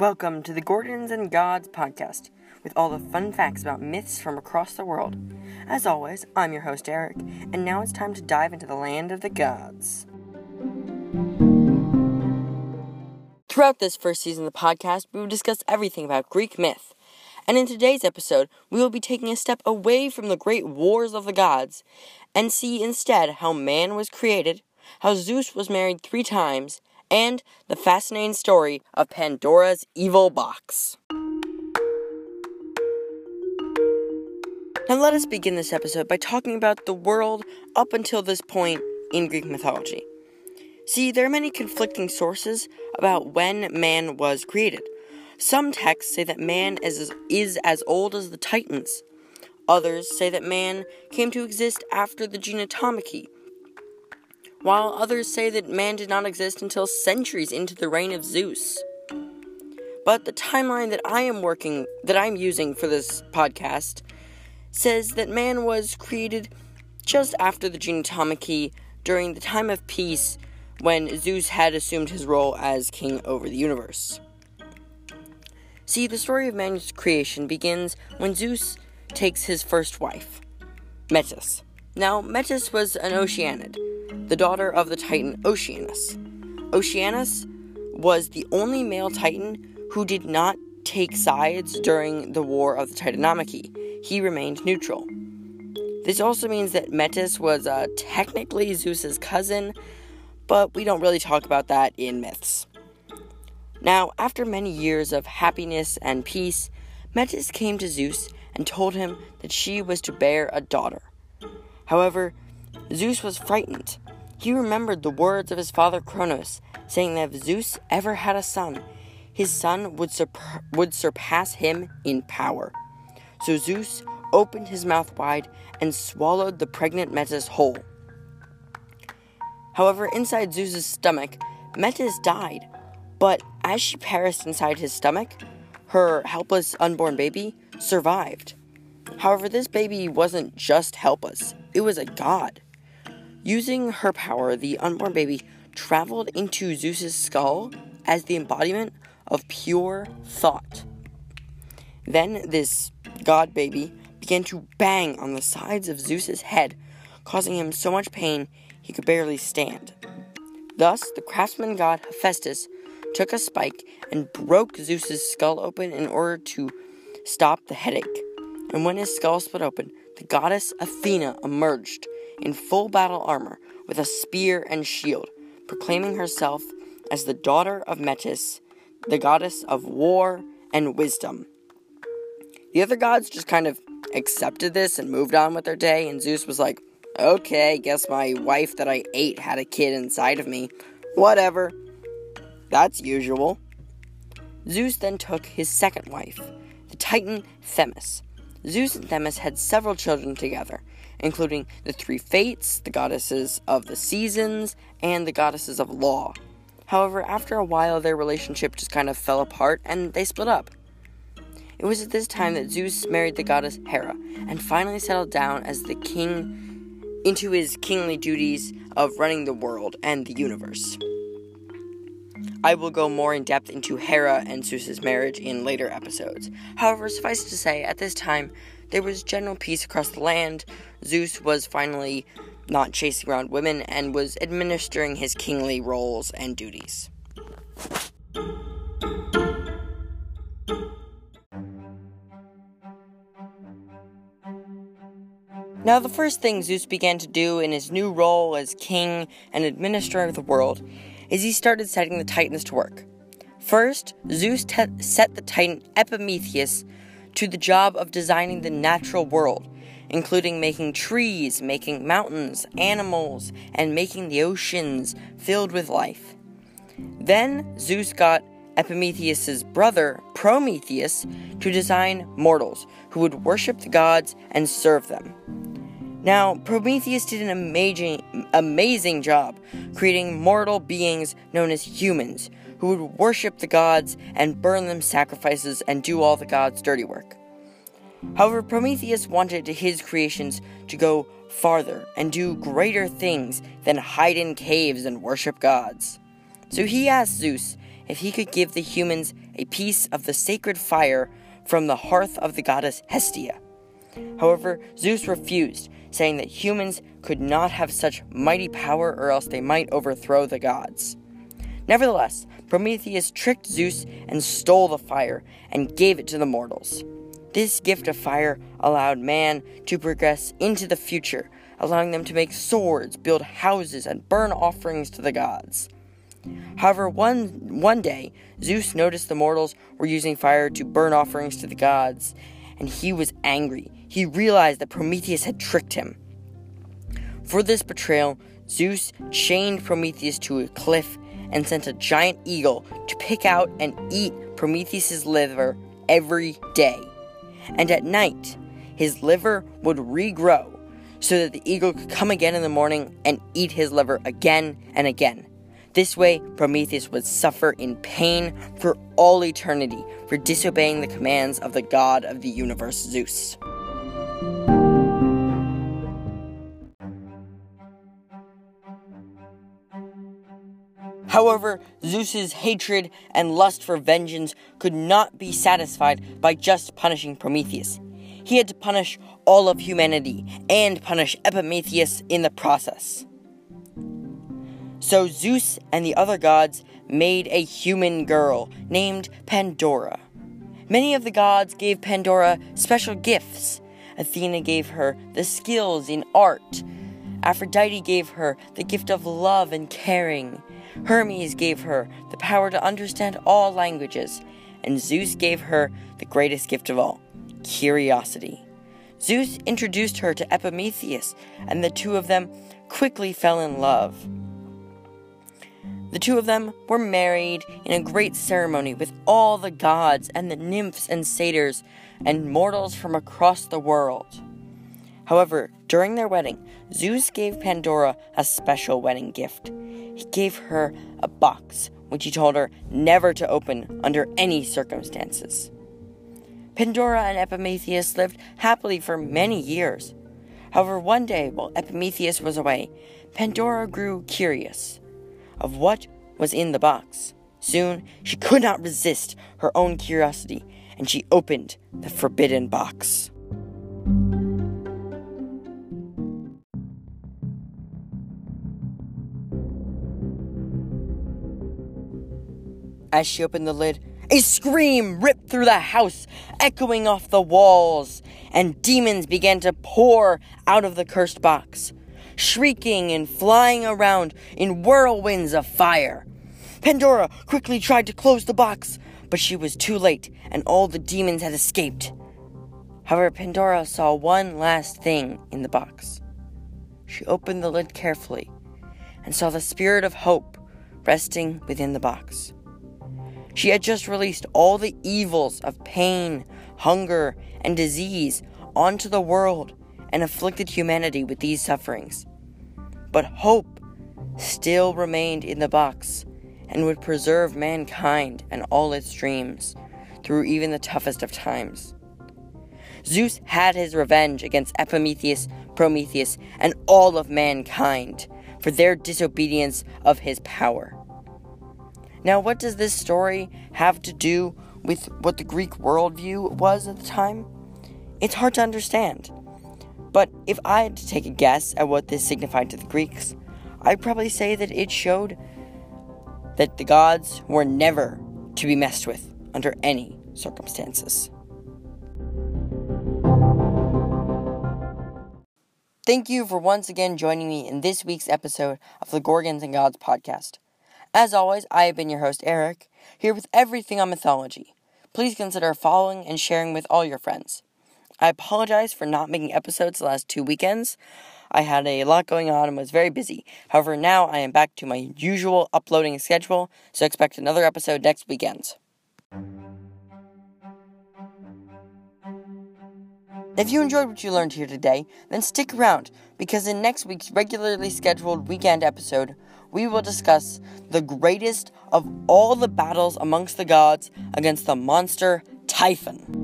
Welcome to the Gorgons and Gods podcast with all the fun facts about myths from across the world. As always, I'm your host Eric, and now it's time to dive into the land of the gods. Throughout this first season of the podcast, we will discuss everything about Greek myth. And in today's episode, we will be taking a step away from the great wars of the gods and see instead how man was created, how Zeus was married three times, and the fascinating story of Pandora's evil box. Now, let us begin this episode by talking about the world up until this point in Greek mythology. See, there are many conflicting sources about when man was created. Some texts say that man is, is as old as the Titans. Others say that man came to exist after the Gigantomachy, while others say that man did not exist until centuries into the reign of Zeus. But the timeline that I am working that I'm using for this podcast says that man was created just after the Gigantomachy during the time of peace when Zeus had assumed his role as king over the universe. See, the story of man's creation begins when Zeus takes his first wife, Metis. Now, Metis was an Oceanid, the daughter of the Titan Oceanus. Oceanus was the only male Titan who did not take sides during the War of the Titanomachy. He remained neutral. This also means that Metis was uh, technically Zeus's cousin, but we don't really talk about that in myths. Now, after many years of happiness and peace, Metis came to Zeus and told him that she was to bear a daughter. However, Zeus was frightened. He remembered the words of his father Kronos, saying that if Zeus ever had a son, his son would, would surpass him in power. So Zeus opened his mouth wide and swallowed the pregnant Metis whole. However, inside Zeus's stomach, Metis died, but as she perished inside his stomach, her helpless unborn baby survived. However, this baby wasn't just helpless, it was a god. Using her power, the unborn baby traveled into Zeus's skull as the embodiment of pure thought. Then this god baby began to bang on the sides of Zeus's head, causing him so much pain he could barely stand. Thus, the craftsman god Hephaestus took a spike and broke Zeus's skull open in order to stop the headache. And when his skull split open, the goddess Athena emerged in full battle armor with a spear and shield, proclaiming herself as the daughter of Metis, the goddess of war and wisdom. The other gods just kind of accepted this and moved on with their day, and Zeus was like, okay, guess my wife that I ate had a kid inside of me. Whatever. That's usual. Zeus then took his second wife, the Titan Themis. Zeus and Themis had several children together, including the three fates, the goddesses of the seasons, and the goddesses of law. However, after a while, their relationship just kind of fell apart and they split up. It was at this time that Zeus married the goddess Hera and finally settled down as the king into his kingly duties of running the world and the universe. I will go more in depth into Hera and Zeus's marriage in later episodes. However, suffice to say, at this time, there was general peace across the land. Zeus was finally not chasing around women and was administering his kingly roles and duties. Now, the first thing Zeus began to do in his new role as king and administrator of the world is he started setting the Titans to work. First, Zeus te- set the Titan Epimetheus to the job of designing the natural world, including making trees, making mountains, animals, and making the oceans filled with life. Then Zeus got Epimetheus's brother, Prometheus, to design mortals who would worship the gods and serve them. Now, Prometheus did an amazing, amazing job creating mortal beings known as humans who would worship the gods and burn them sacrifices and do all the gods' dirty work. However, Prometheus wanted his creations to go farther and do greater things than hide in caves and worship gods. So he asked Zeus if he could give the humans a piece of the sacred fire from the hearth of the goddess Hestia. However, Zeus refused, saying that humans could not have such mighty power or else they might overthrow the gods. Nevertheless, Prometheus tricked Zeus and stole the fire and gave it to the mortals. This gift of fire allowed man to progress into the future, allowing them to make swords, build houses, and burn offerings to the gods. However, one, one day, Zeus noticed the mortals were using fire to burn offerings to the gods, and he was angry. He realized that Prometheus had tricked him. For this betrayal, Zeus chained Prometheus to a cliff and sent a giant eagle to pick out and eat Prometheus's liver every day. And at night, his liver would regrow so that the eagle could come again in the morning and eat his liver again and again. This way, Prometheus would suffer in pain for all eternity for disobeying the commands of the god of the universe, Zeus. However, Zeus's hatred and lust for vengeance could not be satisfied by just punishing Prometheus. He had to punish all of humanity and punish Epimetheus in the process. So Zeus and the other gods made a human girl named Pandora. Many of the gods gave Pandora special gifts. Athena gave her the skills in art. Aphrodite gave her the gift of love and caring. Hermes gave her the power to understand all languages. And Zeus gave her the greatest gift of all curiosity. Zeus introduced her to Epimetheus, and the two of them quickly fell in love. The two of them were married in a great ceremony with all the gods and the nymphs and satyrs and mortals from across the world. However, during their wedding, Zeus gave Pandora a special wedding gift. He gave her a box, which he told her never to open under any circumstances. Pandora and Epimetheus lived happily for many years. However, one day, while Epimetheus was away, Pandora grew curious of what was in the box. Soon, she could not resist her own curiosity, and she opened the forbidden box. As she opened the lid, a scream ripped through the house, echoing off the walls, and demons began to pour out of the cursed box shrieking and flying around in whirlwinds of fire. Pandora quickly tried to close the box, but she was too late, and all the demons had escaped. However, Pandora saw one last thing in the box. She opened the lid carefully and saw the spirit of hope resting within the box. She had just released all the evils of pain, hunger, and disease onto the world and afflicted humanity with these sufferings. But hope still remained in the box and would preserve mankind and all its dreams through even the toughest of times. Zeus had his revenge against Epimetheus, Prometheus, and all of mankind for their disobedience of his power. Now, what does this story have to do with what the Greek worldview was at the time? It's hard to understand. But if I had to take a guess at what this signified to the Greeks, I'd probably say that it showed that the gods were never to be messed with under any circumstances. Thank you for once again joining me in this week's episode of the Gorgons and Gods podcast. As always, I have been your host, Eric, here with everything on mythology. Please consider following and sharing with all your friends. I apologize for not making episodes the last two weekends. I had a lot going on and was very busy. However, now I am back to my usual uploading schedule, so expect another episode next weekend. If you enjoyed what you learned here today, then stick around because in next week's regularly scheduled weekend episode, we will discuss the greatest of all the battles amongst the gods against the monster Typhon.